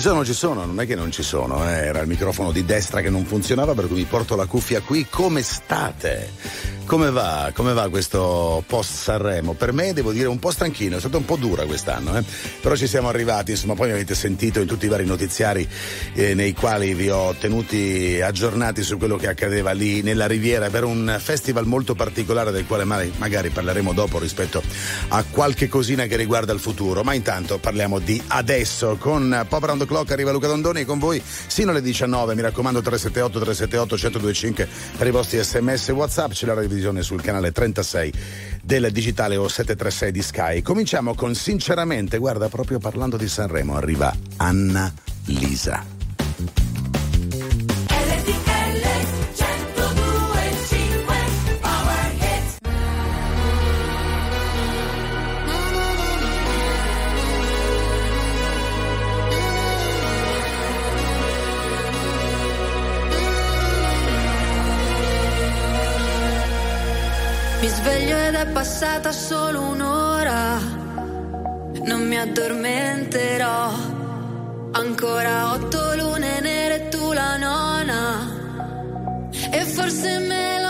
Sono, ci sono, non è che non ci sono, eh. era il microfono di destra che non funzionava per cui mi porto la cuffia qui. Come state? Come va? Come va questo post Sanremo? Per me devo dire un po' stanchino, è stata un po' dura quest'anno, eh? però ci siamo arrivati, insomma poi mi avete sentito in tutti i vari notiziari eh, nei quali vi ho tenuti aggiornati su quello che accadeva lì nella Riviera per un festival molto particolare del quale magari parleremo dopo rispetto a qualche cosina che riguarda il futuro, ma intanto parliamo di adesso con Pop Round the Clock arriva Luca Dondoni con voi sino alle 19, mi raccomando 378 378 1025 per i vostri sms e whatsapp, ce la revisione televisione sul canale 36 del digitale o 736 di Sky. Cominciamo con sinceramente, guarda, proprio parlando di Sanremo, arriva Anna Lisa. È passata solo un'ora. Non mi addormenterò. Ancora otto lune nere tu la nona. E forse me lo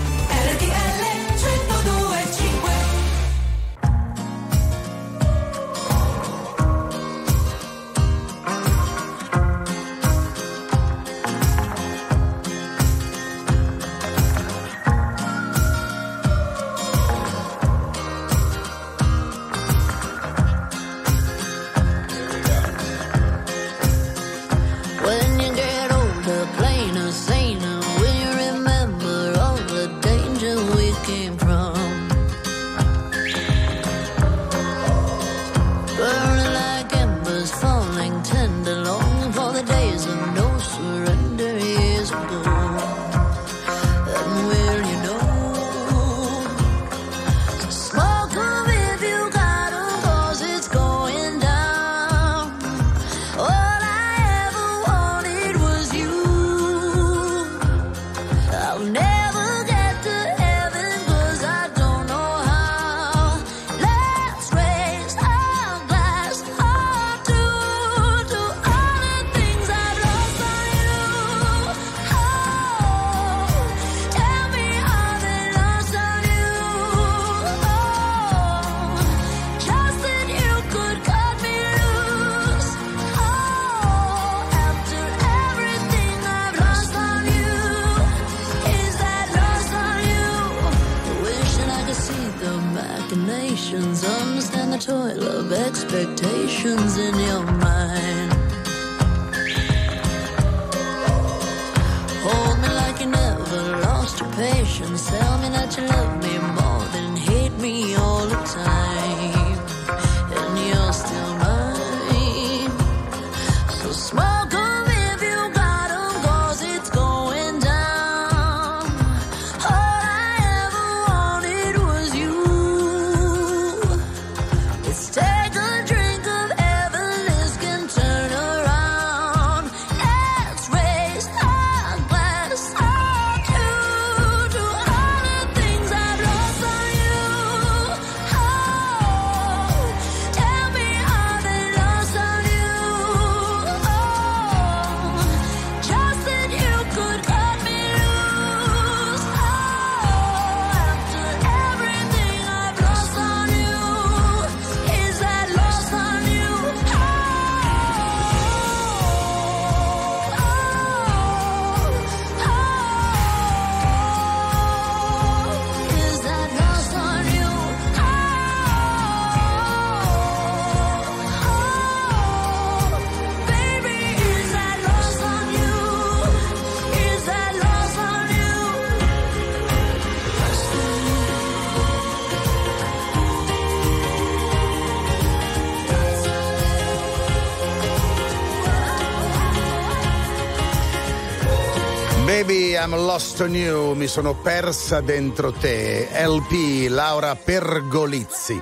I'm lost on you, mi sono persa dentro te. LP, Laura Pergolizzi.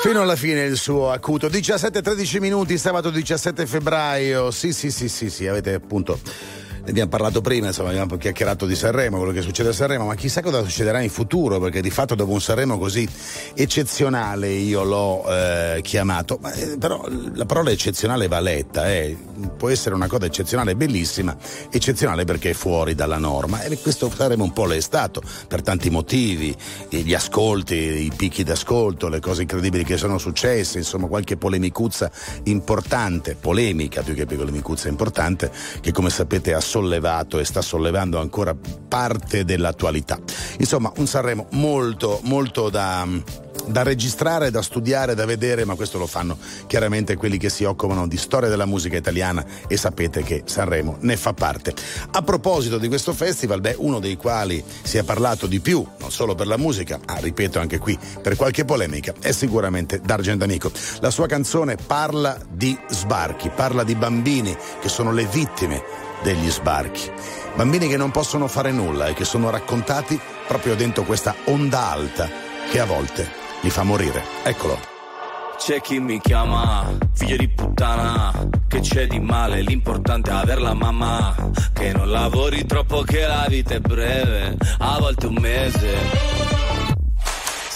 Fino alla fine il suo acuto 17-13 minuti, sabato 17 febbraio. Sì, sì, sì, sì, sì, avete appunto. Abbiamo parlato prima, insomma, abbiamo chiacchierato di Sanremo, quello che succede a Sanremo, ma chissà cosa succederà in futuro, perché di fatto dopo un Sanremo così eccezionale io l'ho eh, chiamato. Ma, eh, però la parola eccezionale va letta, eh. può essere una cosa eccezionale, bellissima, eccezionale perché è fuori dalla norma. E questo Sanremo un po' l'è stato, per tanti motivi, gli ascolti, i picchi d'ascolto, le cose incredibili che sono successe, insomma qualche polemicuzza importante, polemica più che polemicuzza importante, che come sapete ha sollevato e sta sollevando ancora parte dell'attualità. Insomma, un Sanremo molto, molto da da registrare, da studiare, da vedere, ma questo lo fanno chiaramente quelli che si occupano di storia della musica italiana e sapete che Sanremo ne fa parte. A proposito di questo festival, beh, uno dei quali si è parlato di più, non solo per la musica, ma ripeto anche qui per qualche polemica, è sicuramente D'Argent Amico. La sua canzone parla di sbarchi, parla di bambini che sono le vittime degli sbarchi. Bambini che non possono fare nulla e che sono raccontati proprio dentro questa onda alta che a volte li fa morire. Eccolo. C'è chi mi chiama figlio di puttana, che c'è di male, l'importante è aver la mamma, che non lavori troppo che la vita è breve, a volte un mese.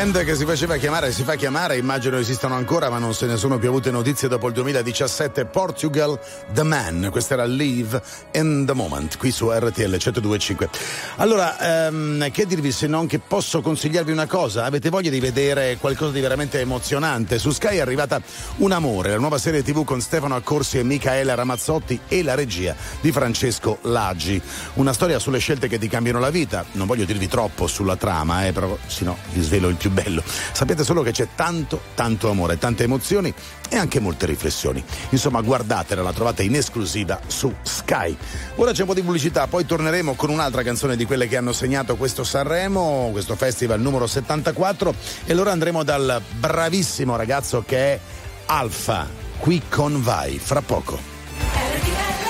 Band che si faceva chiamare, si fa chiamare, immagino esistano ancora, ma non se ne sono più avute notizie dopo il 2017. Portugal The Man, questa era Live in the Moment, qui su RTL 1025. Allora, ehm, che dirvi se non che posso consigliarvi una cosa? Avete voglia di vedere qualcosa di veramente emozionante? Su Sky è arrivata Un Amore, la nuova serie TV con Stefano Accorsi e Michaela Ramazzotti e la regia di Francesco Laggi. Una storia sulle scelte che ti cambiano la vita. Non voglio dirvi troppo sulla trama, eh, però se no vi svelo il più bello. Sapete solo che c'è tanto, tanto amore, tante emozioni e anche molte riflessioni. Insomma, guardatela, la trovate in esclusiva su Sky. Ora c'è un po' di pubblicità, poi torneremo con un'altra canzone di quelle che hanno segnato questo Sanremo, questo festival numero 74 e allora andremo dal bravissimo ragazzo che è Alfa, qui con Vai, fra poco. RTL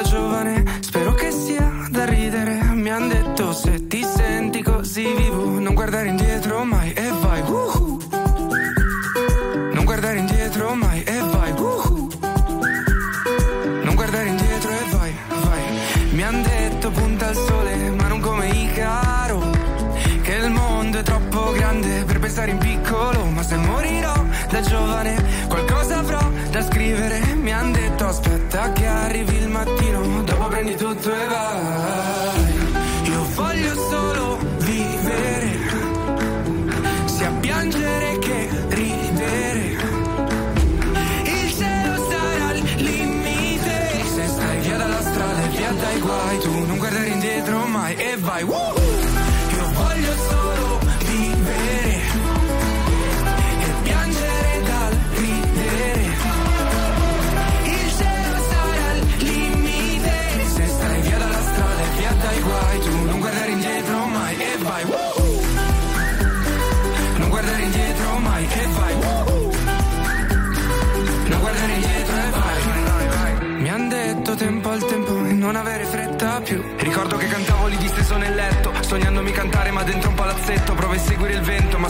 così vivo, non guardare indietro mai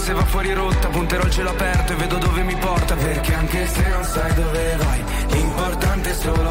se va fuori rotta, punterò il cielo aperto e vedo dove mi porta. Perché anche se non sai dove vai, l'importante è solo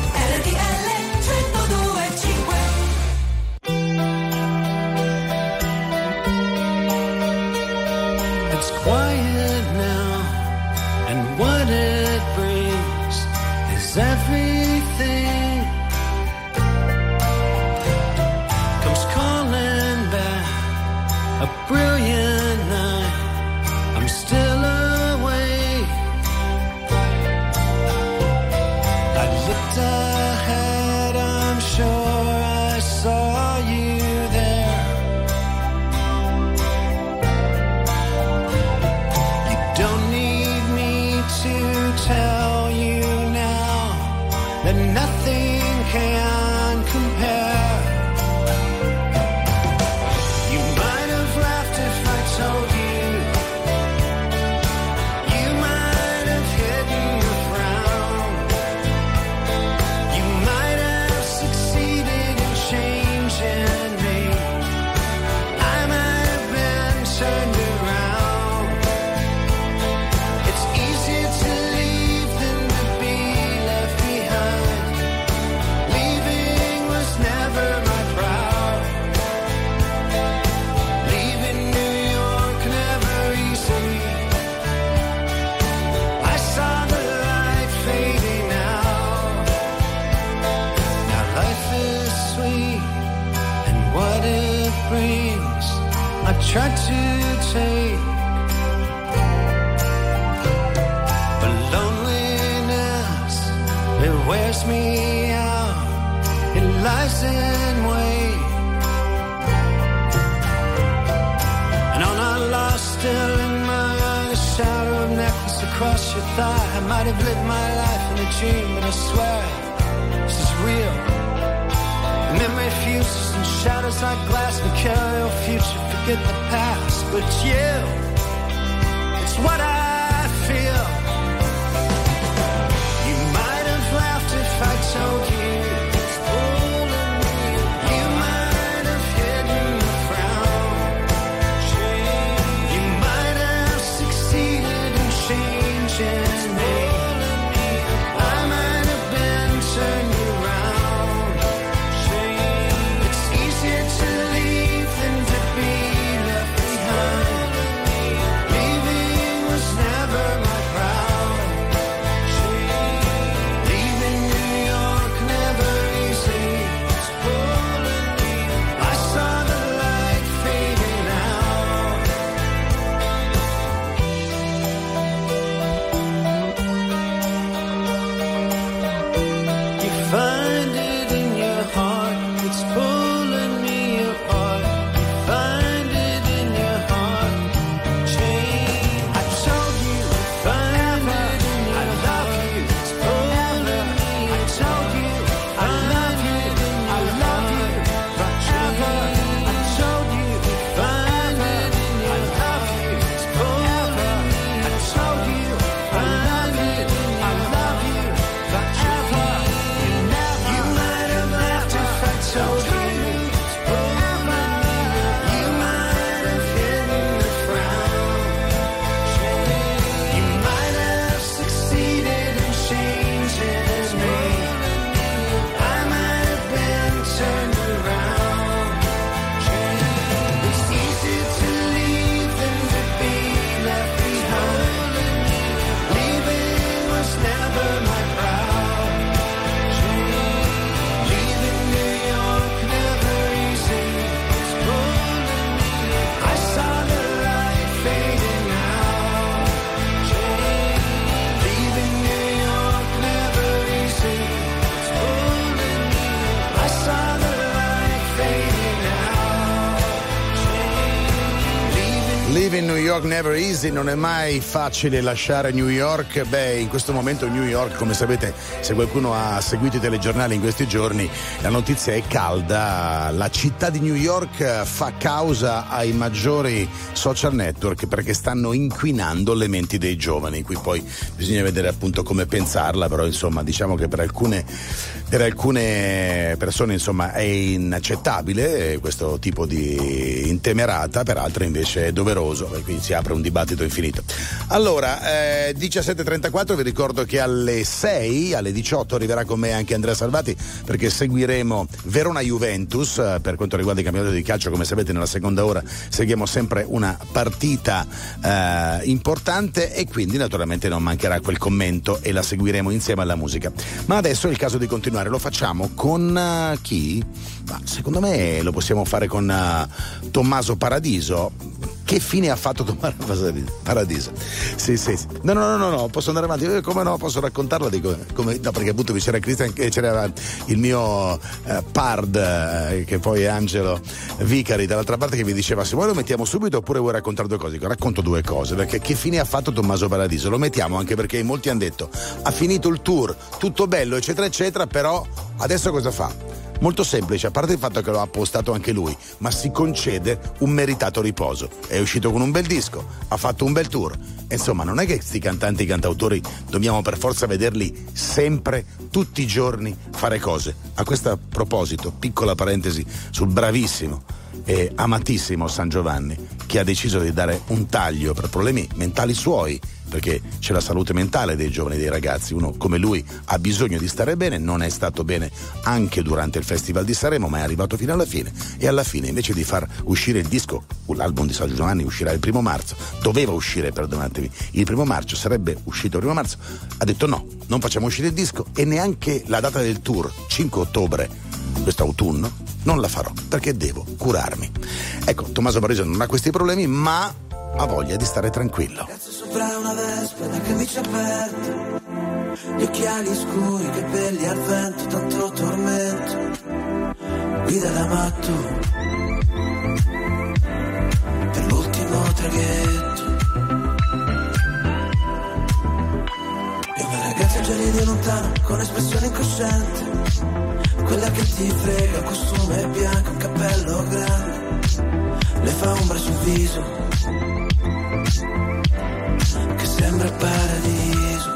Thigh. I might have lived my life in a dream, but I swear this is real. Memory fuses and shadows like glass. We carry your future, forget the past. But you, it's what I York never easy, non è mai facile lasciare New York. Beh, in questo momento New York, come sapete, se qualcuno ha seguito i telegiornali in questi giorni, la notizia è calda. La città di New York fa causa ai maggiori social network perché stanno inquinando le menti dei giovani. Qui poi bisogna vedere appunto come pensarla, però insomma, diciamo che per alcune, per alcune persone insomma è inaccettabile eh, questo tipo di intemerata, per altre invece è doveroso quindi si apre un dibattito infinito. Allora, eh, 17.34 vi ricordo che alle 6, alle 18 arriverà con me anche Andrea Salvati perché seguiremo Verona-Juventus eh, per quanto riguarda i campionati di calcio, come sapete nella seconda ora seguiamo sempre una partita eh, importante e quindi naturalmente non mancherà quel commento e la seguiremo insieme alla musica. Ma adesso è il caso di continuare, lo facciamo con eh, chi? Ma secondo me lo possiamo fare con eh, Tommaso Paradiso. Che fine ha fatto Tommaso Paradiso? Sì, sì, sì. No, no, no, no, posso andare avanti. Eh, Come no, posso raccontarla? Dico, come, no, perché appunto c'era Christian e c'era il mio eh, pard, eh, che poi è Angelo Vicari, dall'altra parte che mi diceva se vuoi lo mettiamo subito oppure vuoi raccontare due cose. Dico, racconto due cose, perché che fine ha fatto Tommaso Paradiso? Lo mettiamo anche perché molti hanno detto ha finito il tour, tutto bello, eccetera, eccetera, però adesso cosa fa? Molto semplice, a parte il fatto che lo ha postato anche lui, ma si concede un meritato riposo. È uscito con un bel disco, ha fatto un bel tour. Insomma, non è che questi cantanti e cantautori dobbiamo per forza vederli sempre, tutti i giorni, fare cose. A questo proposito, piccola parentesi sul bravissimo e amatissimo San Giovanni, che ha deciso di dare un taglio per problemi mentali suoi perché c'è la salute mentale dei giovani, dei ragazzi. Uno come lui ha bisogno di stare bene, non è stato bene anche durante il Festival di Sanremo, ma è arrivato fino alla fine. E alla fine, invece di far uscire il disco, l'album di San Giovanni uscirà il primo marzo, doveva uscire, perdonatemi, il primo marzo, sarebbe uscito il primo marzo, ha detto no, non facciamo uscire il disco e neanche la data del tour, 5 ottobre, questo autunno, non la farò perché devo curarmi. Ecco, Tommaso Barreso non ha questi problemi, ma ha voglia di stare tranquillo. Sopra una vespa, la camicia aperta Gli occhiali scuri, i capelli al vento Tanto tormento. Guida da matto. Per l'ultimo traghetto. E una ragazza già di lontano Con espressione incosciente. Quella che ti frega, un costume bianco Un cappello grande Le fa ombra sul viso che sembra paradiso.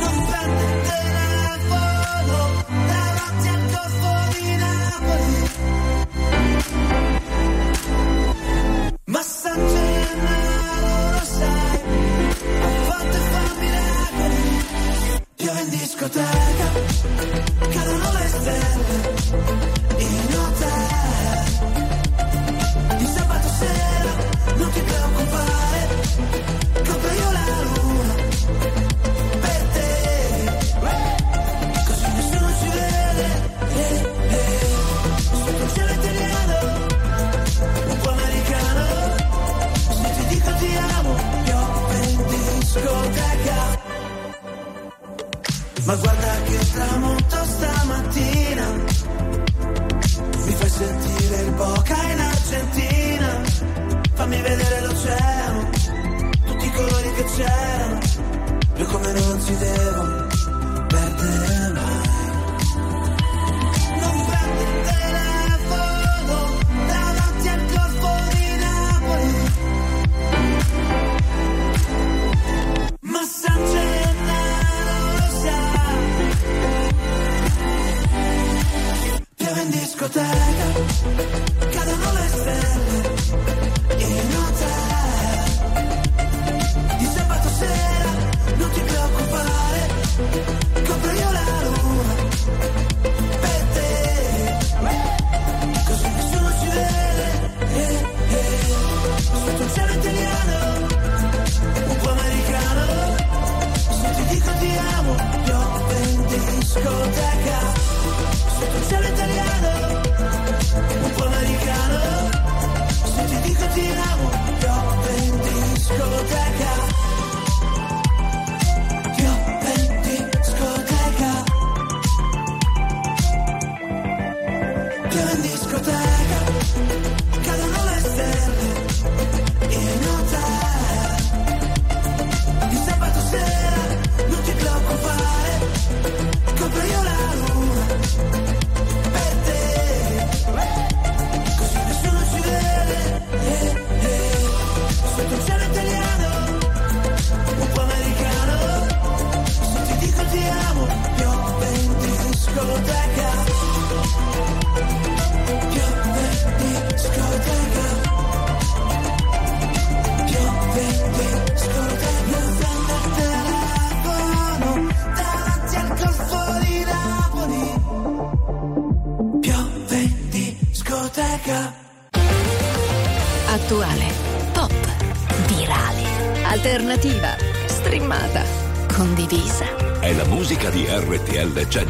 Non prende il davanti al corpo di Napoli. Ma San Gennaro lo sai, volte fa miracoli. Piove in discoteca, cadono le stelle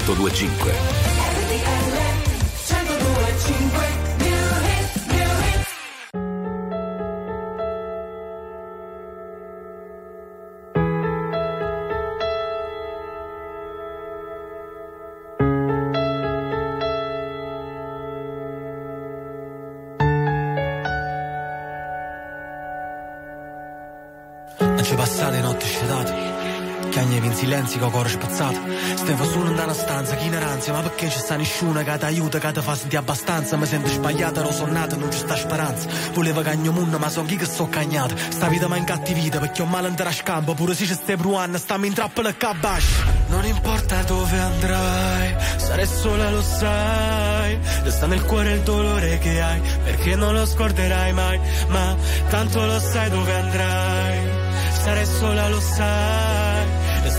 1025. Non ci passate notti scetate Chiagnevi in silenzio con cuore spezzato. Stevo solo in una stanza, chi in aranzia Ma perché ci sta nessuno che ti aiuta, che ti fa sentire abbastanza? Mi sento sbagliata, ero sonnato, non ci sta speranza. Volevo cagno munno, ma so chi che sto cagnato. Sta vita mi ha incattivita, perché ho male andare a scampo Pure se ci stai bruando, stammi in trappola e cabash. Non importa dove andrai, sarai sola lo sai. Resta nel cuore il dolore che hai Perché non lo scorderai mai Ma tanto lo sai dove andrai. Sarai sola lo sai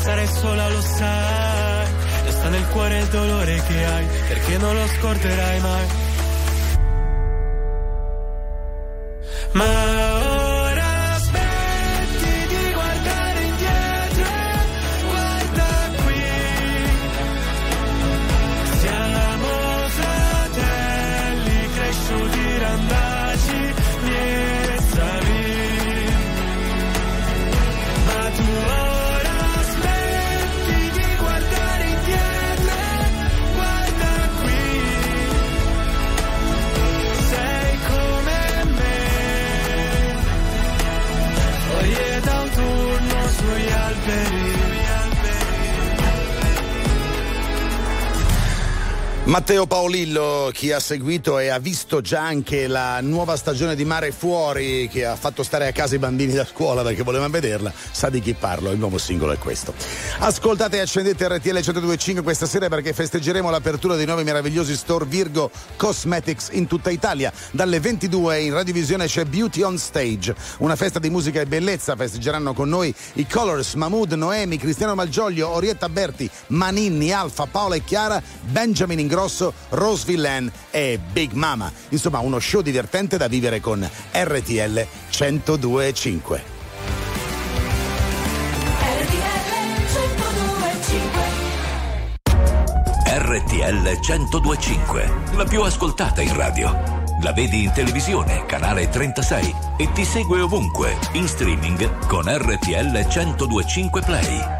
sarai sola lo sai. Resta nel cuore il dolore che hai perché non lo scorderai mai. Ma Matteo Paolillo, chi ha seguito e ha visto già anche la nuova stagione di Mare Fuori che ha fatto stare a casa i bambini da scuola perché volevano vederla, sa di chi parlo, il nuovo singolo è questo. Ascoltate e accendete RTL 1025 questa sera perché festeggeremo l'apertura dei nuovi meravigliosi store Virgo Cosmetics in tutta Italia. Dalle 22 in radiovisione c'è Beauty on Stage, una festa di musica e bellezza. Festeggeranno con noi i Colors, Mahmood, Noemi, Cristiano Malgioglio, Orietta Berti, Maninni, Alfa, Paola e Chiara, Benjamin Ingrosso, Rose Villain e Big Mama. Insomma, uno show divertente da vivere con RTL 1025. RTL 1025, la più ascoltata in radio. La vedi in televisione, canale 36 e ti segue ovunque, in streaming con RTL 1025 Play.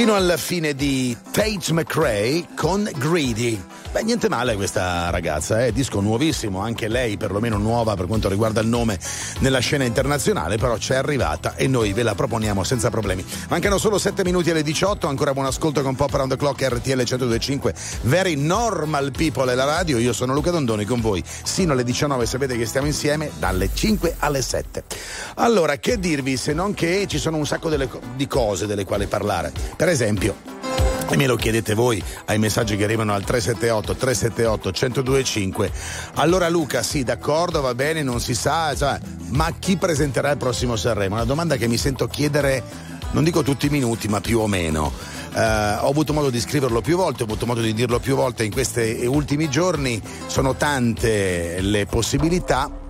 Fino alla fine di Tate McRae con Greedy. Beh, niente male questa ragazza, è disco nuovissimo, anche lei perlomeno nuova per quanto riguarda il nome nella scena internazionale, però c'è arrivata e noi ve la proponiamo senza problemi. Mancano solo 7 minuti alle 18, ancora buon ascolto con Pop Around the Clock RTL 1025, Very Normal People è la radio, io sono Luca Dondoni con voi, sino alle 19 sapete che stiamo insieme dalle 5 alle 7. Allora, che dirvi se non che ci sono un sacco delle di cose delle quali parlare, per esempio... E me lo chiedete voi ai messaggi che arrivano al 378 378 1025. Allora Luca, sì, d'accordo, va bene, non si sa, cioè, ma chi presenterà il prossimo Sanremo? Una domanda che mi sento chiedere, non dico tutti i minuti, ma più o meno. Eh, ho avuto modo di scriverlo più volte, ho avuto modo di dirlo più volte in questi ultimi giorni, sono tante le possibilità.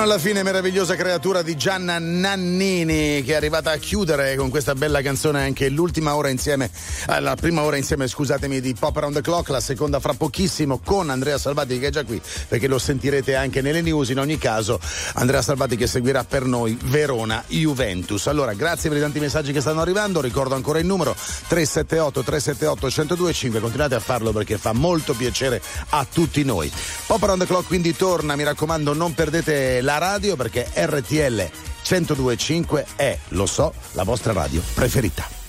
Fino alla fine, meravigliosa creatura di Gianna Nannini, che è arrivata a chiudere con questa bella canzone anche l'ultima ora insieme, eh, la prima ora insieme, scusatemi, di Pop Around the Clock, la seconda fra pochissimo con Andrea Salvati che è già qui, perché lo sentirete anche nelle news. In ogni caso, Andrea Salvati che seguirà per noi Verona Juventus. Allora, grazie per i tanti messaggi che stanno arrivando. Ricordo ancora il numero 378 378 1025. Continuate a farlo perché fa molto piacere a tutti noi. Pop Around the Clock quindi torna, mi raccomando, non perdete la radio perché RTL 1025 è, lo so, la vostra radio preferita.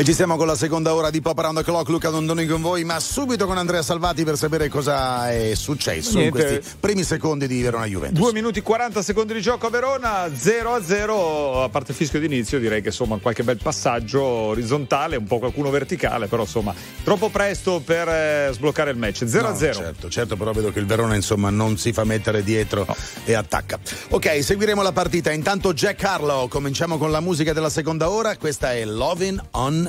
E ci siamo con la seconda ora di Pop Around the Clock, Luca Dondoni con voi, ma subito con Andrea Salvati per sapere cosa è successo Niente. in questi primi secondi di Verona Juventus. 2 minuti 40 secondi di gioco a Verona, 0 a 0, a parte il fischio d'inizio direi che insomma qualche bel passaggio orizzontale, un po' qualcuno verticale, però insomma troppo presto per eh, sbloccare il match, 0 a No, 0. Certo, certo, però vedo che il Verona insomma non si fa mettere dietro e attacca. Ok, seguiremo la partita. Intanto Jack Harlow, cominciamo con la musica della seconda ora. Questa è Lovin' on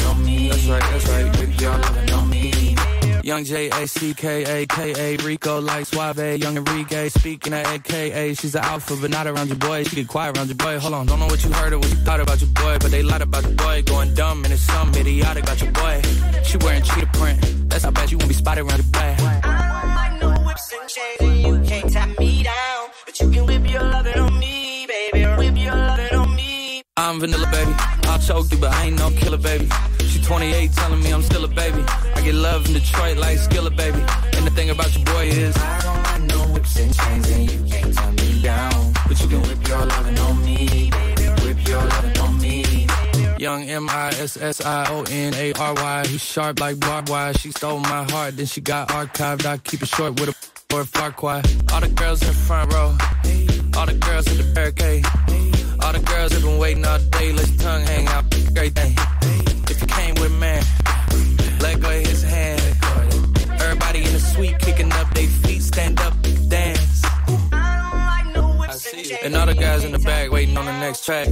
That's right, that's right. Lovin' on me. Young J A C K A K A Rico like Suave, Young Enrique speaking at AKA. She's an alpha, but not around your boy. She get quiet around your boy. Hold on, don't know what you heard or what you thought about your boy, but they lied about your boy. Going dumb and it's some idiotic about your boy. She wearing cheetah print. That's how bad you won't be spotted around your boy. no whips and chains I'm vanilla, baby. I'll choke you, but I ain't no killer, baby. She 28, telling me I'm still a baby. I get love in Detroit like Skillet, baby. And the thing about your boy is, I don't like no whips and chains, and you can't tie me down. But you can whip your lovin' on me, baby. Whip your lovin' on me. Young M I S S I O N A R Y. He's sharp like barbed wire. She stole my heart, then she got archived. I keep it short with a or a Farquhar. All the girls in the front row. All the girls in the barricade. All the girls have been waiting all day. Let your tongue hang out. Great thing. If you came with a man, let go of his hand. Everybody in the suite kicking up their feet. Stand up, dance. I see you. And all the guys in the back waiting on the next track.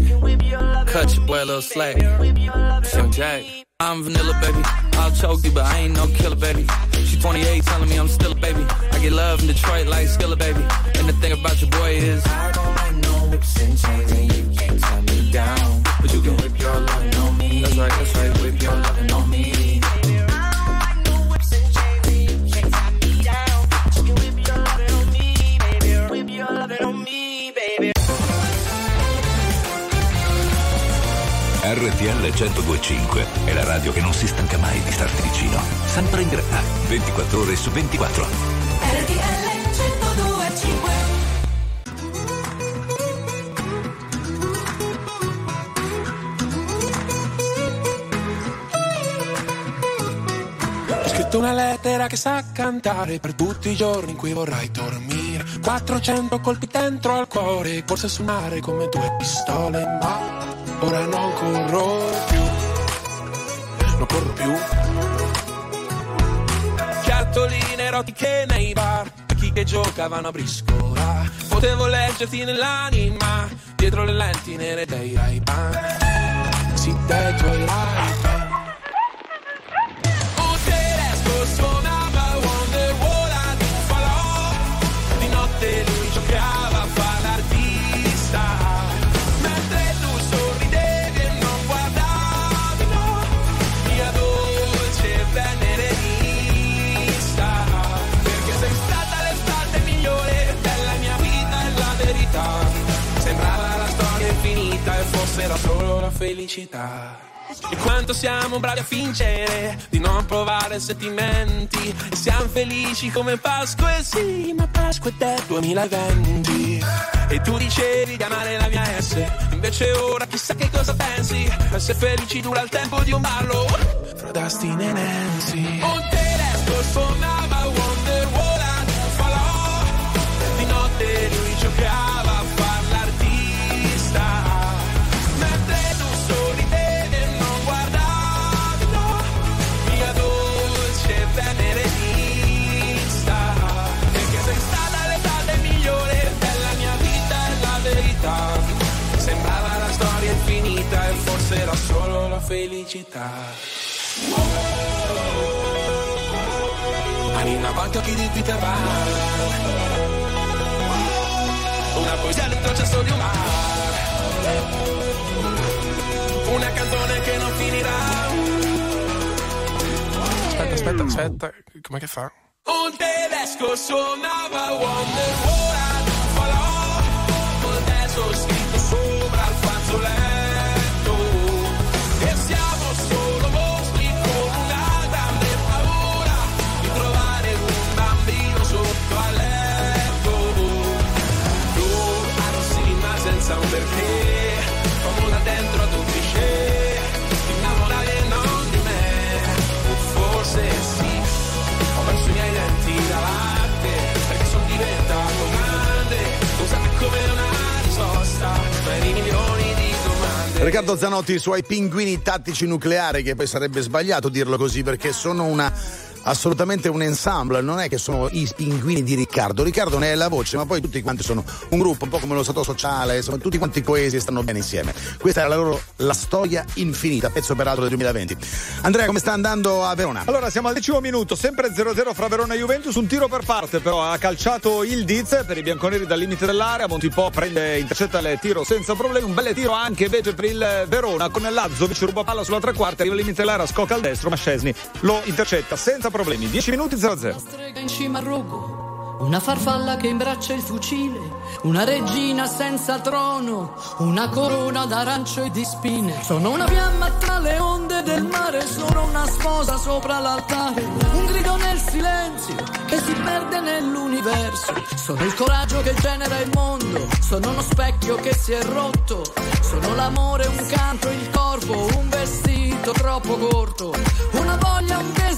Cut your boy a little slack. Young Jack. I'm vanilla, baby. I'll choke you, but I ain't no killer, baby. She 28, telling me I'm still a baby. I get love in Detroit like Skillet, baby. And the thing about your boy is, I don't like no whips and chains, and you can't tie me down. But you can whip your lovin' on me. That's right, that's right. Whip your lovin' on me. RTL 1025 è la radio che non si stanca mai di starti vicino. Sempre in diretta, 24 ore su 24. RTL scritto una lettera che sa cantare per tutti i giorni in cui vorrai dormire. 400 colpi dentro al cuore, corse sul mare come due pistole, ma ora non corro più. Non corro più. Chiattoline erotiche nei bar, chi che giocavano a briscola. Potevo leggerti nell'anima, dietro le lenti nere dei Ray-Ban. Sì, dai tuoi Ray-Ban. Giocava a fare l'artista Mentre tu sorridevi e non guardavi, no? Mia dolce venerista Perché sei stata l'estate migliore della mia vita e la verità. Sembrava la storia infinita e fosse era solo la felicità e quanto siamo bravi a fingere di non provare sentimenti. E siamo felici come Pasqua, e sì, ma Pasqua è del 2020 E tu dicevi di amare la mia S Invece ora chissà che cosa pensi. Essere felici dura il tempo di un ballo Fra Dustin e Nancy Un tedesco suonava Wonderwall a felicità. Anni in avanti, occhi di Peter Pan. Una poesia all'introcesso di un bar. Una canzone che non finirà. Aspetta, aspetta, aspetta. Com'è che fa? Un tedesco suonava Wonderwall Riccardo Zanotti, i suoi pinguini tattici nucleari, che poi sarebbe sbagliato dirlo così perché sono una. Assolutamente un ensemble, non è che sono i pinguini di Riccardo. Riccardo ne è la voce, ma poi tutti quanti sono un gruppo, un po' come lo stato sociale, sono tutti quanti coesi e stanno bene insieme. Questa è la loro La storia infinita, pezzo peraltro del 2020. Andrea, come sta andando a Verona? Allora, siamo al decimo minuto, sempre 0-0 fra Verona e Juventus, un tiro per parte però, ha calciato il Diz per i bianconeri dal limite dell'area, Montipò prende, intercetta il tiro senza problemi, un bel tiro anche invece per il Verona con Lazzovic, ruba palla sulla tre quarti, arriva al limite dell'area, scocca al destro, ma Scesni lo intercetta senza problemi, 10 minuti 0-0. strega in cima al rogo, una farfalla che imbraccia il fucile, una regina senza trono, una corona d'arancio e di spine. Sono una fiamma tra le onde del mare, sono una sposa sopra l'altare, un grido nel silenzio che si perde nell'universo. Sono il coraggio che genera il mondo, sono uno specchio che si è rotto, sono l'amore, un canto, il corpo, un vestito troppo corto, una voglia, un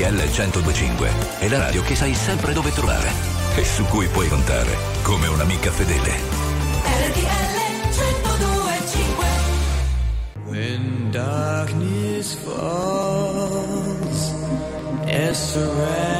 RTL 1025 è la radio che sai sempre dove trovare e su cui puoi contare come un'amica fedele. RTL 1025 When darkness falls and surrounds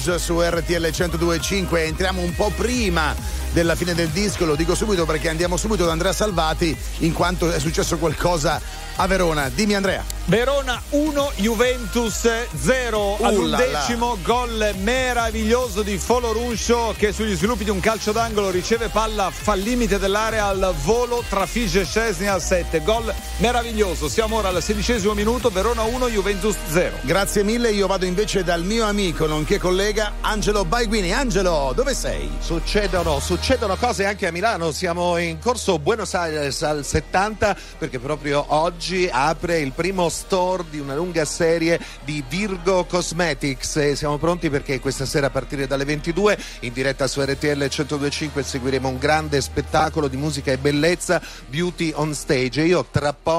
Muse su RTL 102.5. Entriamo un po' prima della fine del disco, lo dico subito perché andiamo subito da Andrea Salvati in quanto è successo qualcosa a Verona. Dimmi Andrea. Verona 1, Juventus 0. Uh, All'undecimo gol meraviglioso di Folo Ruscio che sugli sviluppi di un calcio d'angolo riceve palla fa limite dell'area al volo, trafigge Scesni al 7. Gol meraviglioso. Siamo ora al sedicesimo minuto, Verona 1, Juventus 0. Grazie mille, io vado invece dal mio amico, nonché collega Angelo Baiguini. Angelo, dove sei? Succedono, succedono cose anche a Milano, siamo in corso Buenos Aires al 70 perché proprio oggi apre il primo store di una lunga serie di Virgo Cosmetics e siamo pronti perché questa sera a partire dalle 22 in diretta su RTL 1025 seguiremo un grande spettacolo di musica e bellezza Beauty on Stage e io tra poco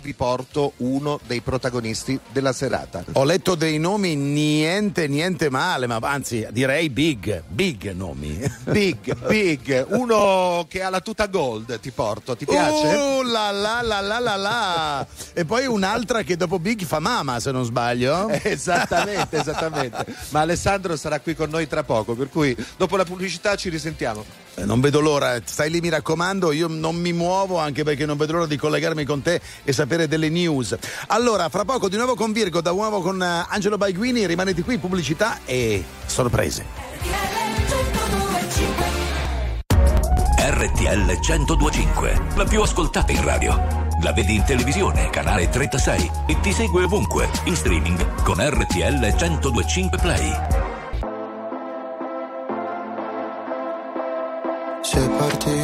vi porto uno dei protagonisti della serata. Ho letto dei nomi niente, niente male, ma anzi direi big, big nomi. Big, big, uno che ha la tuta gold ti porto, ti piace? Oh la la la la la la. E poi un'altra che dopo Big fa mama, se non sbaglio. Esattamente, esattamente. Ma Alessandro sarà qui con noi tra poco, per cui dopo la pubblicità ci risentiamo. Eh, Non vedo l'ora, stai lì mi raccomando, io non mi muovo anche perché non vedo l'ora di collegarmi con te e sapere delle news. Allora, fra poco di nuovo con Virgo, da nuovo con eh, Angelo Baiguini, rimanete qui, pubblicità e sorprese. RTL 1025, la più ascoltata in radio. La vedi in televisione, canale 36 e ti segue ovunque, in streaming con RTL 1025 Play. Se partirò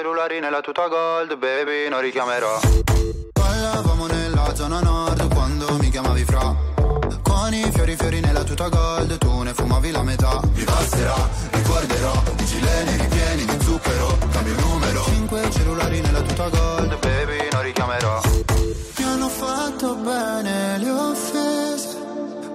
cellulari nella tuta gold, baby, non richiamerò. Ballavamo nella zona nord quando mi chiamavi fra. Con i fiori fiori nella tuta gold, tu ne fumavi la metà. Mi passerà, ricorderò, di gilene ripieni di zucchero, cambio numero. Cinque cellulari nella tuta gold, baby, non richiamerò. Mi hanno fatto bene le offese.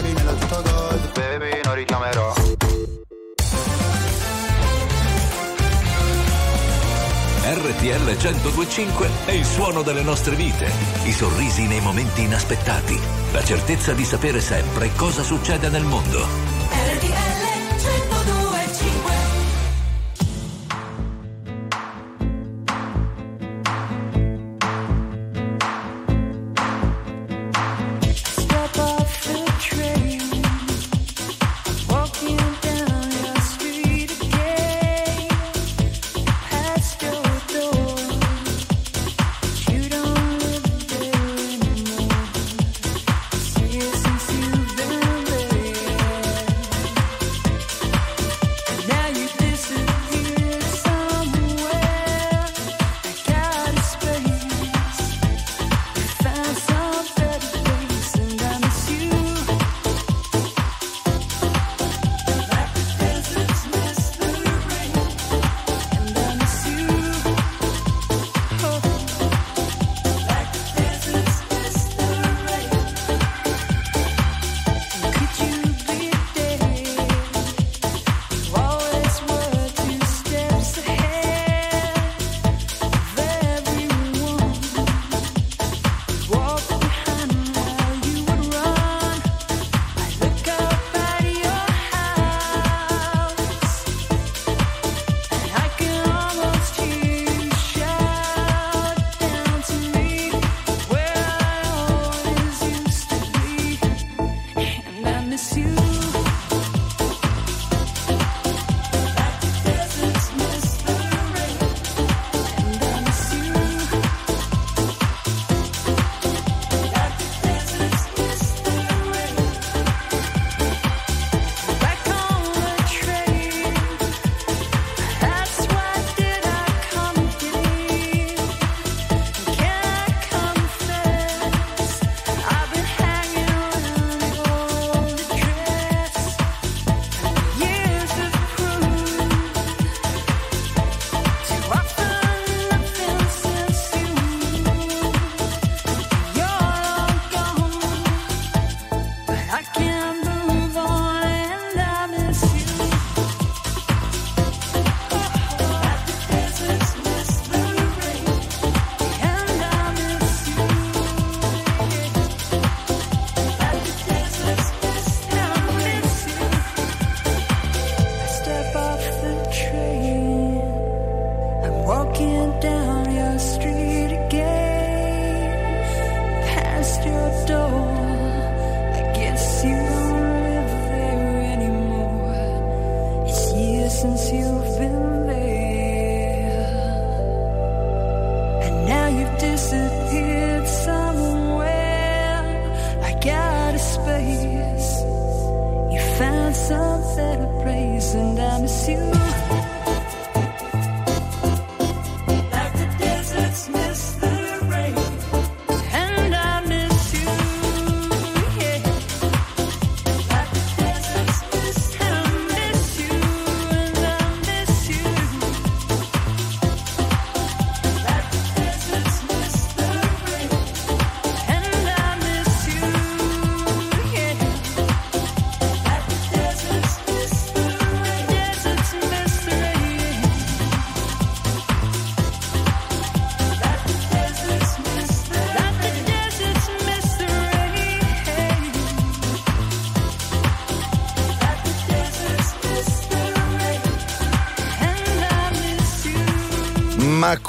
Cinque cellulari nella tuta gold, baby, non richiamerò. RTL 1025 è il suono delle nostre vite, i sorrisi nei momenti inaspettati, la certezza di sapere sempre cosa succede nel mondo.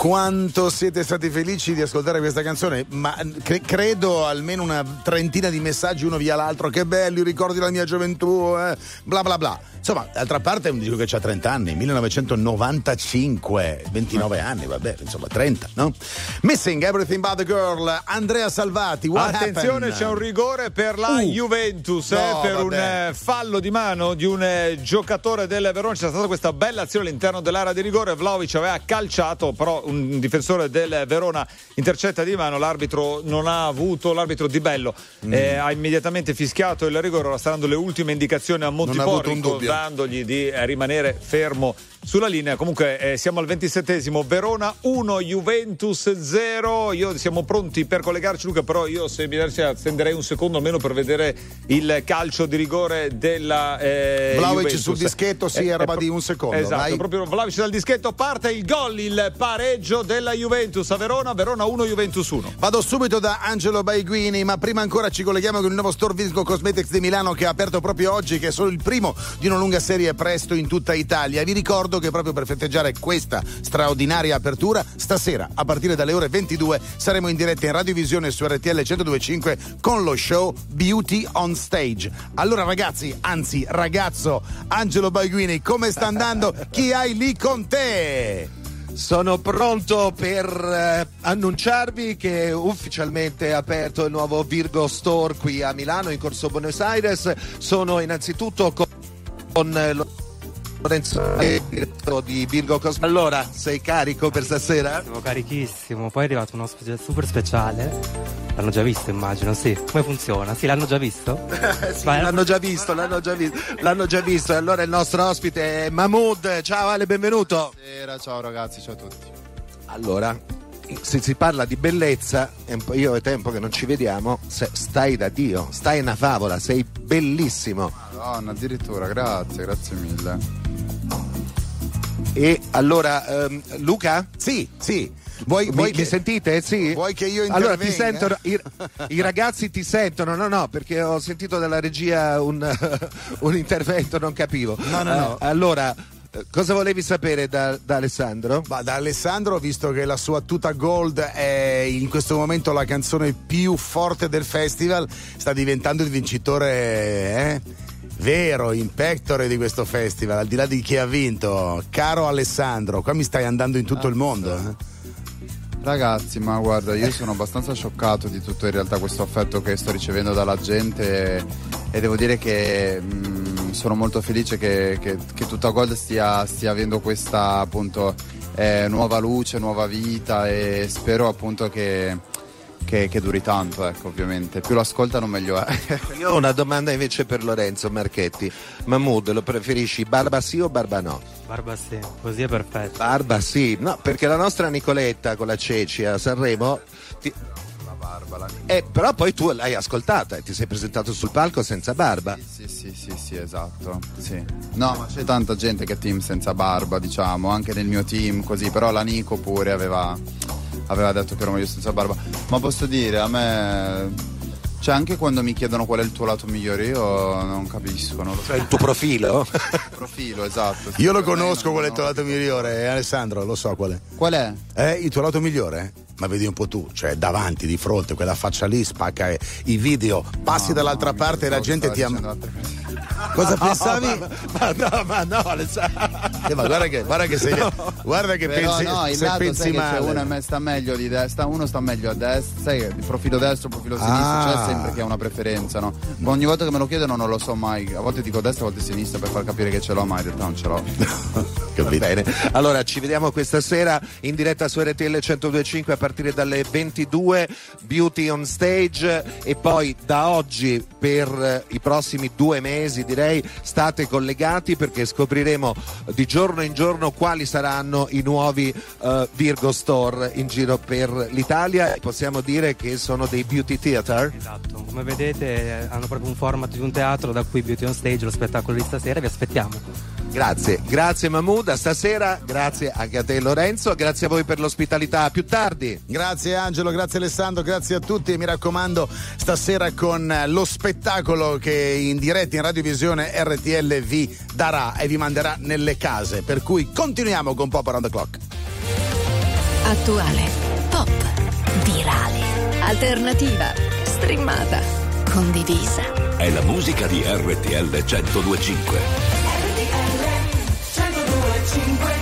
Quanto siete stati felici di ascoltare questa canzone? Ma cre- credo almeno una trentina di messaggi uno via l'altro. Che belli, ricordi la mia gioventù, eh? bla bla bla. Insomma, d'altra parte è un disco che ha 30 anni, 1995, 29 anni, vabbè, insomma 30, no? Missing Everything But the Girl, Andrea Salvati. what Attenzione, happened? c'è un rigore per la Uh. Juventus, eh, No, per un vabbè. eh, fallo di mano di un eh, giocatore del Verona. C'è stata questa bella azione all'interno dell'area di rigore. Vlaovic aveva calciato, però un difensore del Verona intercetta di mano. L'arbitro non ha avuto, l'arbitro Di Bello Mm. eh, ha immediatamente fischiato il rigore. Ora sta dando le ultime indicazioni a Non ha avuto un Montiporrico, dubbio. dandogli di rimanere fermo sulla linea. Comunque eh, siamo al 27esimo, Verona 1, Juventus 0. Io siamo pronti per collegarci, Luca, però io se mi darsi attenderei un secondo almeno per vedere il calcio di rigore della eh, Vlahovic Juventus. sul dischetto, sì, è roba pro- di un secondo, Esatto, vai. proprio Vlahovic dal dischetto parte il gol, il pareggio della Juventus a Verona, Verona 1, Juventus 1. Vado subito da Angelo Baiguini, ma prima ancora ci colleghiamo con il nuovo store Visco Cosmetics di Milano che ha aperto proprio oggi, che è solo il primo di una lunga serie presto in tutta Italia. Vi ricordo che proprio per festeggiare questa straordinaria apertura, stasera a partire dalle ore 22 saremo in diretta in radiovisione su RTL 1025 con lo show Beauty on Stage. Allora ragazzi, anzi ragazzo Angelo Baiguini, come sta andando? Chi hai lì con te? Sono pronto per eh, annunciarvi che è ufficialmente aperto il nuovo Virgo Store qui a Milano in Corso Buenos Aires. Sono innanzitutto con, con eh, Lorenzo di Virgo Cosmetics. Allora, sei carico per stasera? Sono carichissimo, poi è arrivato un ospite super speciale. L'hanno già visto, immagino, sì. Come funziona? Sì, l'hanno già visto? Sì, l'hanno già visto, l'hanno già visto, l'hanno già visto. E allora il nostro ospite è Mahmood. Ciao Ale, benvenuto. Buonasera, ciao ragazzi, ciao a tutti. Allora, se si parla di bellezza, io è tempo che non ci vediamo, se- stai da Dio, stai una favola, sei bellissimo. Madonna, addirittura, grazie, grazie mille. E allora, ehm, Luca? Sì, sì. Vuoi, mi, vuoi mi che- sentite? Sì. Vuoi che io Allora ti intervenga? sentono, i, i ragazzi ti sentono, no, no, perché ho sentito dalla regia un, un intervento, non capivo. No, no, no. Eh, allora, cosa volevi sapere da, da Alessandro? Ma da Alessandro, visto che la sua tuta gold è in questo momento la canzone più forte del festival, sta diventando il vincitore eh, vero, in pectore di questo festival, al di là di chi ha vinto. Caro Alessandro, qua mi stai andando in tutto il mondo. eh. Ragazzi, ma guarda, io sono abbastanza scioccato di tutto in realtà questo affetto che sto ricevendo dalla gente e, devo dire che mm, sono molto felice che, che, che tutta Gold stia, stia avendo questa appunto eh, nuova luce, nuova vita e spero appunto che, che- che duri tanto, ecco, ovviamente. Più lo ascoltano meglio è. Io ho una domanda invece per Lorenzo Marchetti. Mahmood, lo preferisci barba sì o barba no? Barba sì, così è perfetto. Barba sì, no, perché la nostra Nicoletta con la Ceci a Sanremo. ti- Eh, però poi tu l'hai ascoltata e ti sei presentato sul palco senza barba. Sì, sì, sì, sì, esatto. Sì. No, ma c'è tanta gente che team senza barba, diciamo, anche nel mio team così, però la Nico pure aveva, aveva detto che ero meglio senza barba. Ma posso dire, a me. Cioè, anche quando mi chiedono qual è il tuo lato migliore, io non capisco. Non. Cioè, il tuo profilo? profilo, esatto. sì. Io lo conosco non- qual è il tuo lato migliore, eh, Alessandro, lo so qual è. Qual è? Eh, il tuo lato migliore? Ma vedi un po' tu, cioè davanti, di fronte, quella faccia lì, spacca eh, i video, passi dall'altra parte e la gente ti ama. Cosa pensavi? Ma, ma no, ma no, Alessandro. Eh, ma guarda che, guarda che sei. Guarda che Però pensi, no, il se lato pensi sai che c'è male. uno a me sta meglio di destra, uno sta meglio a destra, sai che il profilo destro, il profilo sinistro, Ah. c'è sempre chi ha una preferenza, no? Ma ogni volta che me lo chiedono non lo so mai, a volte dico destra, a volte sinistra per far capire che ce l'ho, ma in realtà non ce l'ho. Va bene. Allora, ci vediamo questa sera in diretta su RTL 1025 a partire dalle 22, Beauty on Stage e poi da oggi per eh, i prossimi due mesi direi state collegati perché scopriremo di giorno in giorno quali saranno i nuovi eh, Virgo Store in giro per l'Italia. Possiamo dire che sono dei beauty theater. Esatto, come vedete eh, hanno proprio un format di un teatro da cui Beauty on Stage, lo spettacolo di stasera, vi aspettiamo. Grazie, grazie Mahmood, a stasera, grazie anche a te Lorenzo, grazie a voi per l'ospitalità, a più tardi. Grazie Angelo, grazie Alessandro, grazie a tutti e mi raccomando stasera con lo spettacolo che in diretta in radiovisione RTL vi darà e vi manderà nelle case. Per cui continuiamo con Pop Around the Clock. Attuale. Pop. Virale. Alternativa. Streamata. Condivisa. È la musica di RTL 1025. RTL 1025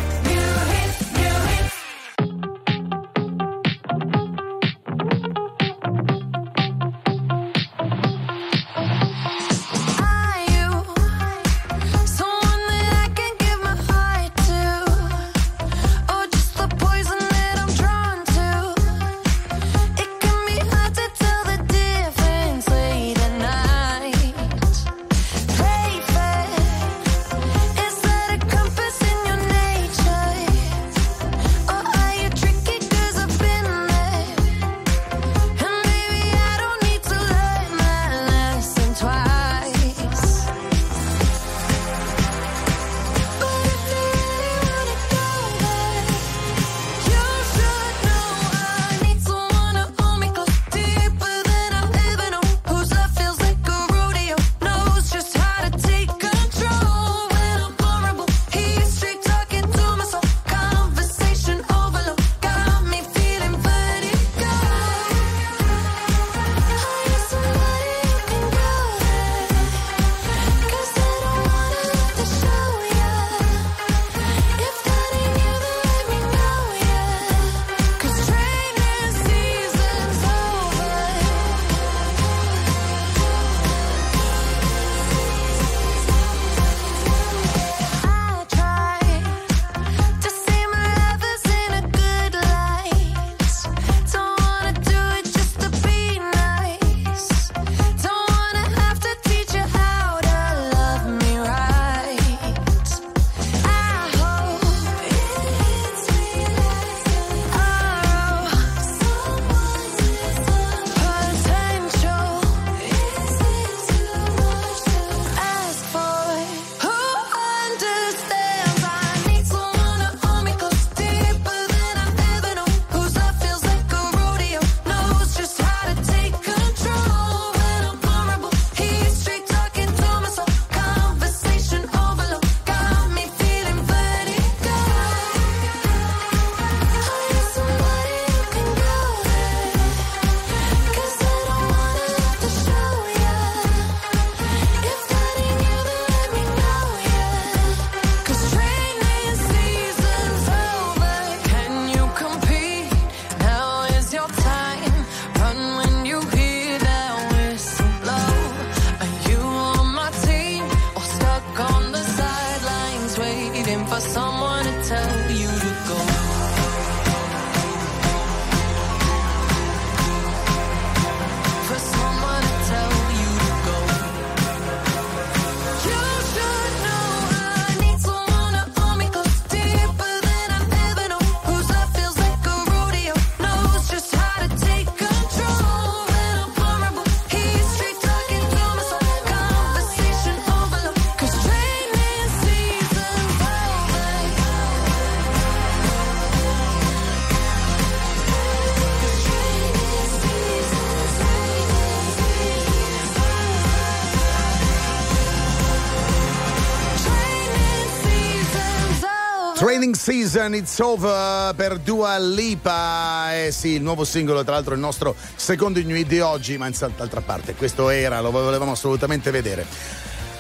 season, it's over per Dua Lipa. Eh sì, il nuovo singolo, tra l'altro, il nostro secondo in di oggi, ma d'altra parte, questo era, lo volevamo assolutamente vedere.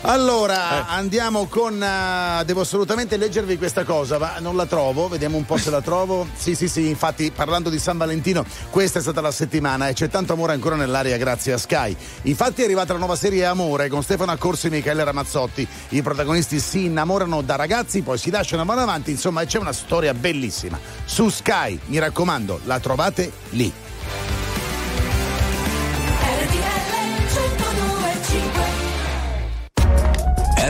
Allora, andiamo con. eh, devo assolutamente leggervi questa cosa, ma non la trovo. Vediamo un po' se la trovo. Sì, sì, sì. Infatti, parlando di San Valentino, questa è stata la settimana e c'è tanto amore ancora nell'aria grazie a Sky. Infatti, è arrivata la nuova serie Amore con Stefano Accorsi e Michele Ramazzotti. I protagonisti si innamorano da ragazzi, poi si lasciano vanno avanti. Insomma, c'è una storia bellissima. Su Sky, mi raccomando, la trovate lì.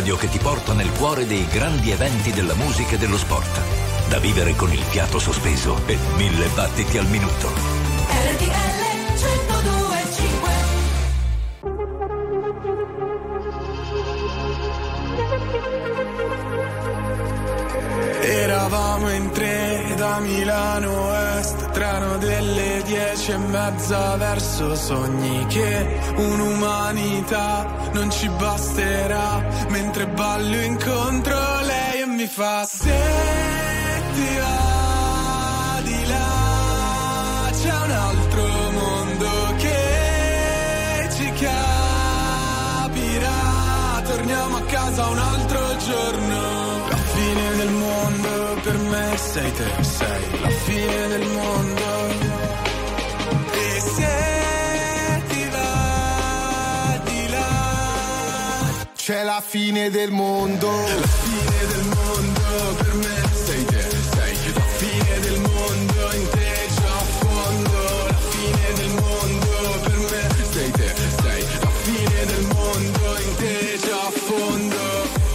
Radio che ti porta nel cuore dei grandi eventi della musica e dello sport. Da vivere con il fiato sospeso e mille battiti al minuto. RTL 1025 Eravamo in tre da Milano Est, treno delle dieci e mezza verso sogni che un'umanità non ci basterà, mentre ballo incontro lei e mi fa se ti va di là c'è un altro mondo che ci capirà, torniamo a casa un altro giorno. La fine del mondo per me sei te, sei la fine del mondo. C'è la fine del mondo. La fine del mondo per me sei te, sei la fine del mondo in te già a fondo. La fine del mondo per me sei te, sei la fine del mondo in te già a fondo.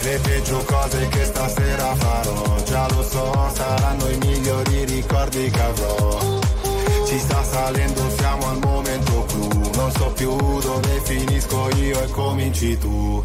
Le peggio cose che stasera farò, già lo so, saranno i migliori ricordi che avrò. Ci sta salendo, siamo al momento clou, non so più dove finisco io e cominci tu.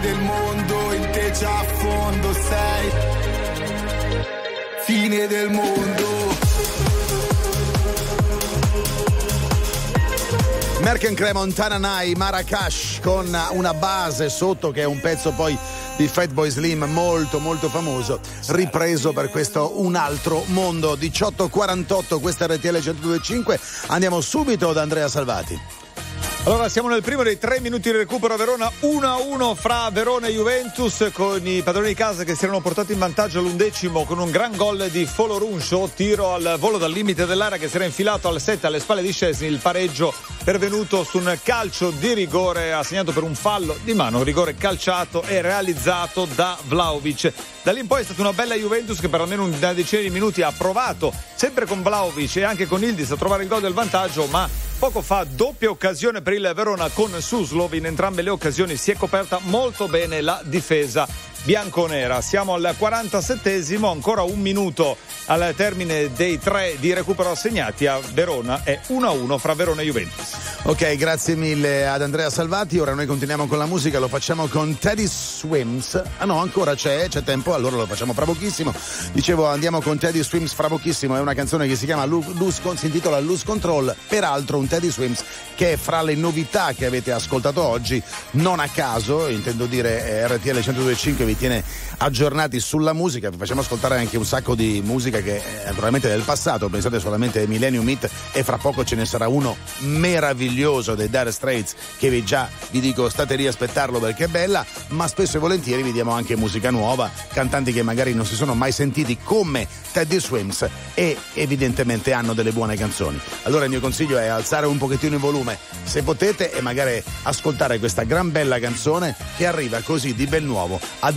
Del mondo, in te già a fondo sei. Fine del mondo. Merken Cremontana Nai Marrakesh con una base sotto che è un pezzo poi di Fatboy Slim molto molto famoso ripreso per questo un altro mondo 1848 questa RTL 1025 andiamo subito da Andrea Salvati Allora siamo nel primo dei tre minuti di recupero a Verona 1-1 fra Verona e Juventus con i padroni di casa che si erano portati in vantaggio all'undecimo con un gran gol di Foloruncio, tiro al volo dal limite dell'area che si era infilato al 7 alle spalle di Scesni, il pareggio pervenuto su un calcio di rigore assegnato per un fallo di mano, rigore calciato e realizzato da Vlaovic. Da lì in poi è stata una bella Juventus che per almeno una decina di minuti ha provato, sempre con Vlaovic e anche con Ildis, a trovare il gol del vantaggio, ma poco fa doppia occasione per il Verona con Suslov. In entrambe le occasioni si è coperta molto bene la difesa bianconera. Siamo al 47esimo, ancora un minuto al termine dei tre di recupero assegnati a Verona. È 1-1 fra Verona e Juventus. Ok, grazie mille ad Andrea Salvati. Ora noi continuiamo con la musica, lo facciamo con Teddy Swims. Ah no, ancora c'è, c'è tempo, allora lo facciamo fra pochissimo. Dicevo, andiamo con Teddy Swims fra pochissimo, è una canzone che si chiama Lose, si intitola Lose Control, peraltro un Teddy Swims che è fra le novità che avete ascoltato oggi, non a caso, intendo dire eh, RTL 1025 tiene aggiornati sulla musica, vi facciamo ascoltare anche un sacco di musica che è naturalmente del passato, pensate solamente ai Millennium Hit e fra poco ce ne sarà uno meraviglioso dei Dire Straits che vi già vi dico state lì a aspettarlo perché è bella, ma spesso e volentieri vi diamo anche musica nuova, cantanti che magari non si sono mai sentiti come Teddy Swims e evidentemente hanno delle buone canzoni. Allora il mio consiglio è alzare un pochettino il volume se potete e magari ascoltare questa gran bella canzone che arriva così di bel nuovo ad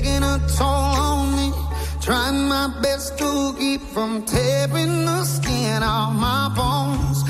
Taking a toll on me. Trying my best to keep from tearing the skin off my bones.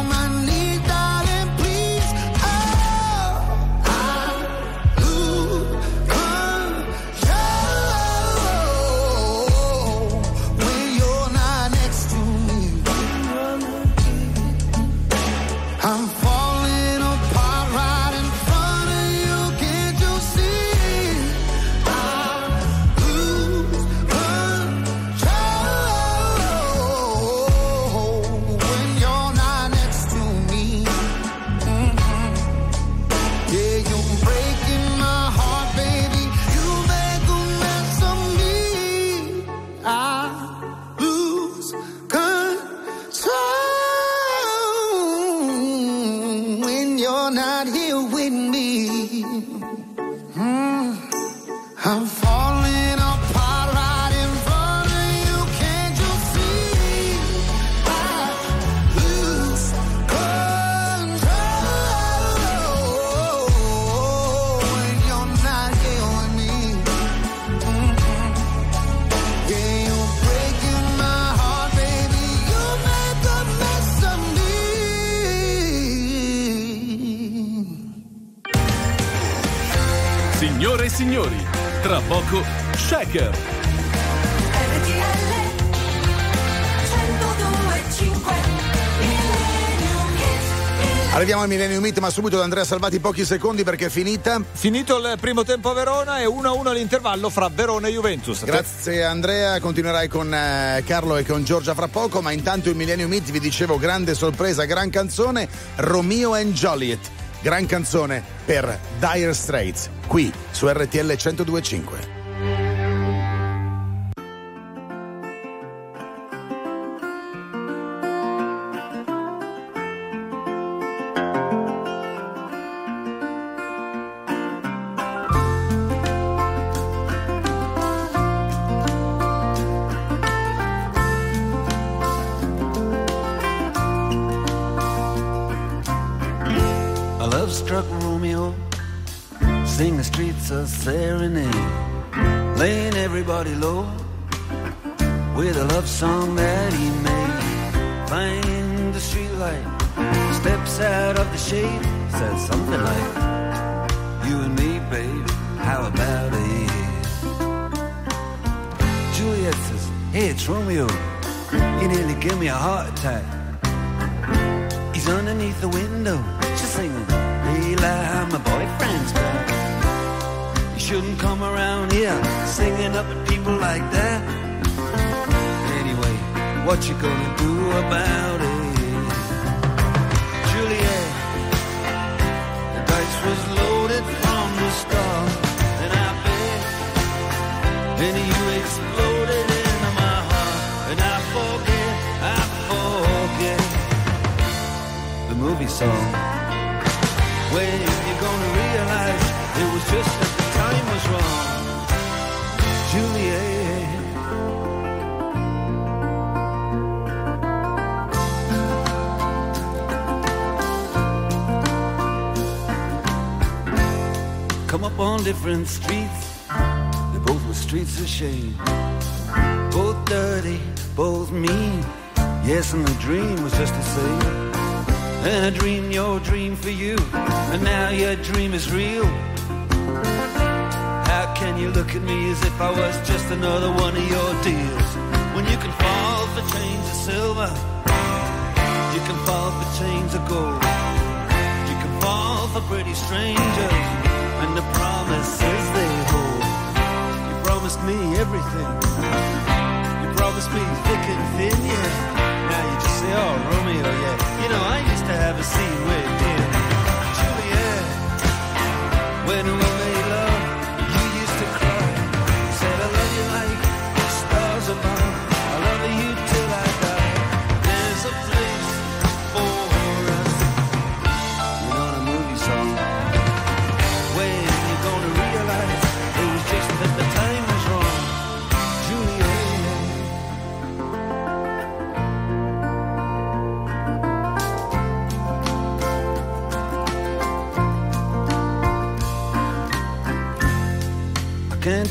Millennium Meet, ma subito da Andrea Salvati pochi secondi perché è finita. Finito il primo tempo a Verona e 1-1 all'intervallo fra Verona e Juventus. Grazie Andrea, continuerai con eh, Carlo e con Giorgia fra poco, ma intanto il Millennium Meet vi dicevo grande sorpresa, gran canzone, Romeo and Joliet, gran canzone per Dire Straits, qui su RTL 1025. Come up on different streets. They both were streets of shame. Both dirty, both mean. Yes, and the dream was just the same. And I dreamed your dream for you, and now your dream is real. How can you look at me as if I was just another one of your deals? When you can fall for chains of silver, you can fall for chains of gold. You can fall for pretty strangers, and the promises they hold. You promised me everything. You promised me thick and thin, yeah. Now you just say, oh, Romeo, yeah. You know, I used to have a scene with him. Juliet, when we made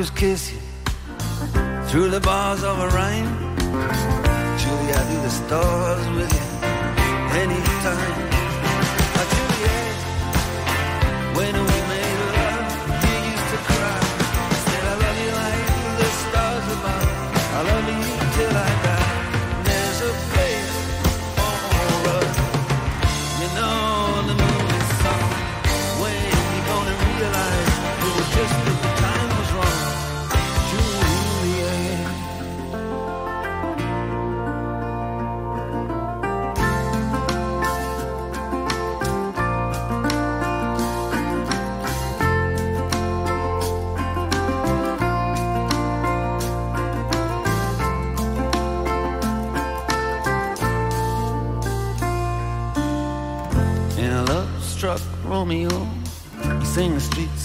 Is kiss you through the bars of a rhyme. Julie, I do the stars with you anytime. Oh, Juliet, when we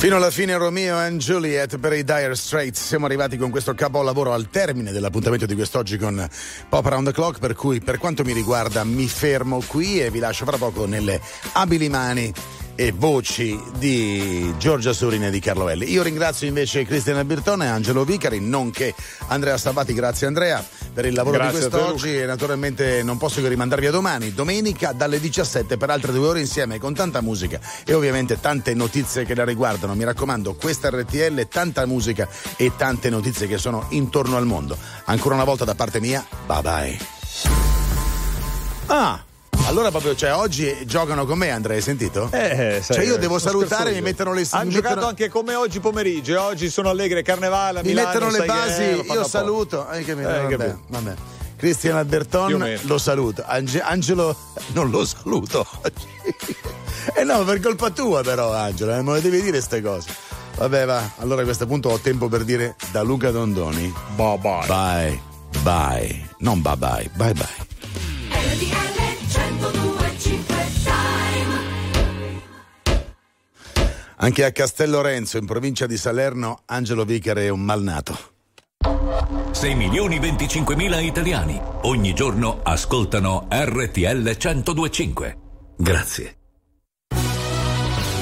Fino alla fine Romeo and Juliet per i Dire Straits. Siamo arrivati con questo capolavoro al termine dell'appuntamento di quest'oggi con Pop Around the Clock, per cui per quanto mi riguarda mi fermo qui e vi lascio fra poco nelle abili mani e voci di Giorgia Surina e di Carlo Elli. Io ringrazio invece Cristiana Birtone Angelo Vicari, nonché Andrea Sabati, grazie Andrea per il lavoro Grazie di quest'oggi e naturalmente non posso che rimandarvi a domani, domenica dalle 17 per altre due ore insieme con tanta musica e ovviamente tante notizie che la riguardano. Mi raccomando, questa RTL, tanta musica e tante notizie che sono intorno al mondo. Ancora una volta da parte mia, bye bye. Ah! Allora proprio, cioè oggi giocano con me Andrea, hai sentito? Eh, sai, cioè io devo sono salutare, mi mettono le Hanno mi giocato mettono- anche come oggi pomeriggio. e Oggi sono allegre carnevale mi Milano. mettono le che- basi, eh, io saluto. Hai capito? Eh, vabbè, capito. vabbè. Cristian Alberton lo saluto. Ange- Angelo non lo saluto oggi. Eh no, per colpa tua però Angelo, eh, me lo devi dire queste cose. Vabbè va, allora a questo punto ho tempo per dire da Luca Dondoni. Bye bye. Bye. Bye. Non bye bye. Bye bye. Anche a Castel Lorenzo, in provincia di Salerno, Angelo Vicare è un malnato. 6 milioni 25 mila italiani ogni giorno ascoltano RTL 1025. Grazie.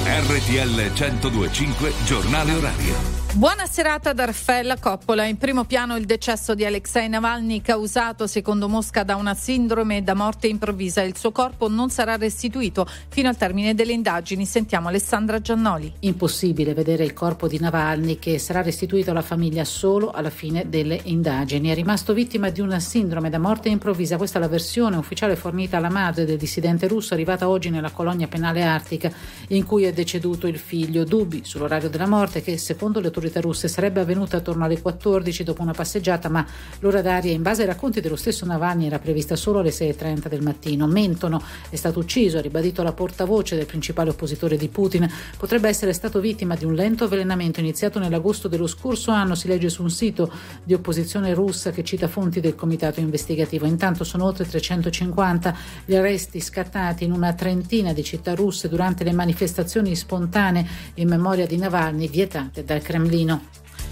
RTL 1025 Giornale Orario. Buona serata da Raffaella Coppola. In primo piano il decesso di Alexei Navalny causato, secondo Mosca, da una sindrome da morte improvvisa. Il suo corpo non sarà restituito fino al termine delle indagini. Sentiamo Alessandra Giannoli. Impossibile vedere il corpo di Navalny che sarà restituito alla famiglia solo alla fine delle indagini. È rimasto vittima di una sindrome da morte improvvisa. Questa è la versione ufficiale fornita alla madre del dissidente russo arrivata oggi nella colonia penale artica in cui è deceduto il figlio. Dubbi sull'orario della morte che secondo le autorità russe sarebbe avvenuta attorno alle 14 dopo una passeggiata, ma l'ora d'aria in base ai racconti dello stesso Navalny era prevista solo alle 6.30 del mattino. Mentono è stato ucciso, ha ribadito la portavoce del principale oppositore di Putin. Potrebbe essere stato vittima di un lento avvelenamento iniziato nell'agosto dello scorso anno, si legge su un sito di opposizione russa che cita fonti del comitato investigativo. Intanto sono oltre 350 gli arresti scattati in una trentina di città russe durante le manifestazioni spontanee in memoria di Navalny vietate dal Cremlino bambino.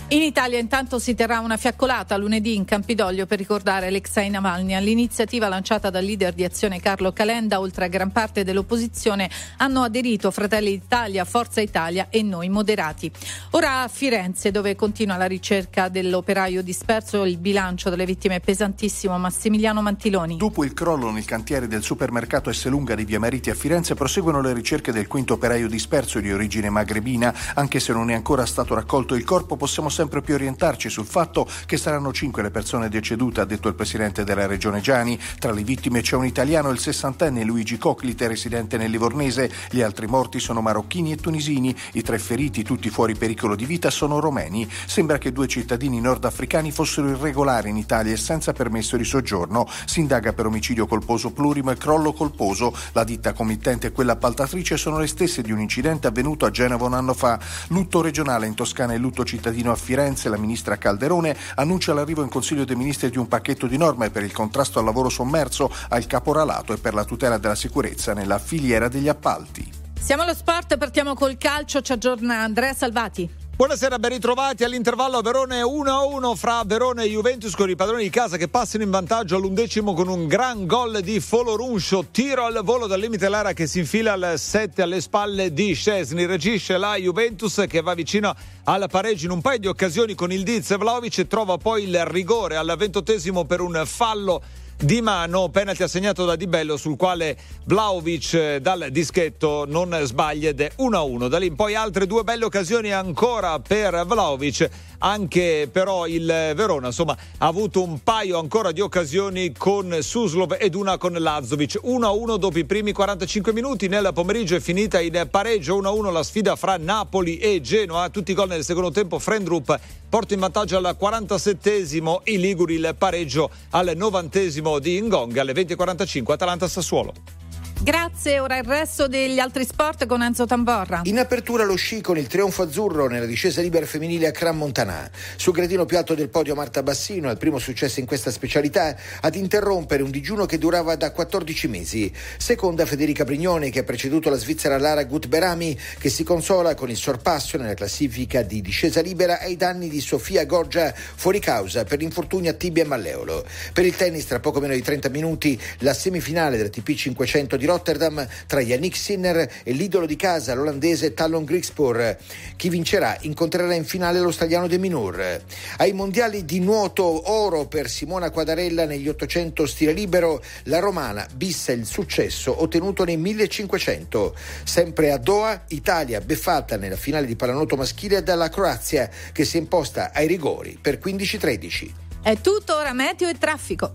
In Italia intanto si terrà una fiaccolata lunedì in Campidoglio per ricordare Alexei Navalny. All'iniziativa lanciata dal leader di Azione Carlo Calenda, oltre a gran parte dell'opposizione, hanno aderito Fratelli d'Italia, Forza Italia e noi moderati. Ora a Firenze, dove continua la ricerca dell'operaio disperso, il bilancio delle vittime è pesantissimo. Massimiliano Mantiloni. Dopo il crollo nel cantiere del supermercato Esselunga di Via Mariti a Firenze proseguono le ricerche del quinto operaio disperso di origine magrebina. Anche se non è ancora stato raccolto il corpo, possiamo sempre più orientarci sul fatto che saranno cinque le persone decedute, ha detto il presidente della regione Giani. Tra le vittime c'è un italiano, il sessantenne Luigi Coclite, residente nel Livornese. Gli altri morti sono marocchini e tunisini. I tre feriti, tutti fuori pericolo di vita, sono romeni. Sembra che due cittadini nordafricani fossero irregolari in Italia e senza permesso di soggiorno. Si indaga per omicidio colposo plurimo e crollo colposo. La ditta committente e quella appaltatrice sono le stesse di un incidente avvenuto a Genova un anno fa. Lutto regionale in Toscana e lutto cittadino a Firenze, la ministra Calderone annuncia l'arrivo in Consiglio dei Ministri di un pacchetto di norme per il contrasto al lavoro sommerso, al caporalato e per la tutela della sicurezza nella filiera degli appalti. Siamo allo sport, partiamo col calcio, ci aggiorna Andrea Salvati. Buonasera, ben ritrovati all'intervallo Verone 1-1 fra Verone e Juventus con i padroni di casa che passano in vantaggio all'undecimo con un gran gol di Foloruncio, tiro al volo dal limite l'area che si infila al 7 alle spalle di Scesni, reagisce la Juventus che va vicino al pareggio in un paio di occasioni con il Diz Vlaovic e trova poi il rigore al ventottesimo per un fallo di mano, penalty assegnato da Di Bello sul quale Vlaovic eh, dal dischetto non sbaglia ed è 1-1. Da lì in poi altre due belle occasioni ancora per Vlaovic, anche però il Verona insomma ha avuto un paio ancora di occasioni con Suslov ed una con Lazovic. 1-1 dopo i primi 45 minuti, nel pomeriggio è finita in pareggio 1-1 la sfida fra Napoli e Genoa, tutti i gol nel secondo tempo, Frendrup porta in vantaggio al 47esimo, i Liguri il pareggio al 90esimo di Ingonga alle 20.45 Atalanta-Sassuolo. Grazie, ora il resto degli altri sport con Enzo Tamborra. In apertura lo sci con il trionfo azzurro nella discesa libera femminile a Cran Montanà. Sul gradino più alto del podio Marta Bassino, al primo successo in questa specialità, ad interrompere un digiuno che durava da 14 mesi. Seconda Federica Brignone che ha preceduto la svizzera Lara Gutberami che si consola con il sorpasso nella classifica di discesa libera ai danni di Sofia Goggia fuori causa per l'infortunio a tibia e malleolo. Per il tennis tra poco meno di 30 minuti la semifinale della TP 500 di Rotterdam tra Yannick Sinner e l'idolo di casa, l'olandese Talon Grigspor. Chi vincerà incontrerà in finale l'australiano De Minur. Ai mondiali di nuoto oro per Simona Quadarella negli 800 stile libero, la romana bissa il successo ottenuto nei 1500. Sempre a Doha, Italia beffata nella finale di pallanuoto maschile dalla Croazia che si è imposta ai rigori per 15-13. È tutto ora meteo e traffico.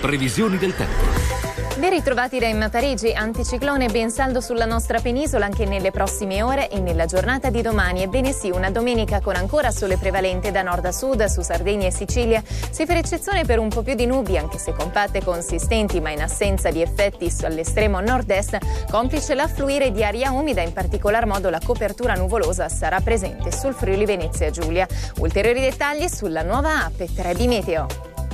Previsioni del tempo. Ben ritrovati da Emma Parigi, anticiclone ben saldo sulla nostra penisola anche nelle prossime ore e nella giornata di domani. Ebbene sì, una domenica con ancora sole prevalente da nord a sud su Sardegna e Sicilia. Si fa eccezione per un po' più di nubi, anche se compatte e consistenti, ma in assenza di effetti all'estremo nord-est, complice l'affluire di aria umida, in particolar modo la copertura nuvolosa sarà presente sul Friuli Venezia Giulia. Ulteriori dettagli sulla nuova app Trebi Meteo.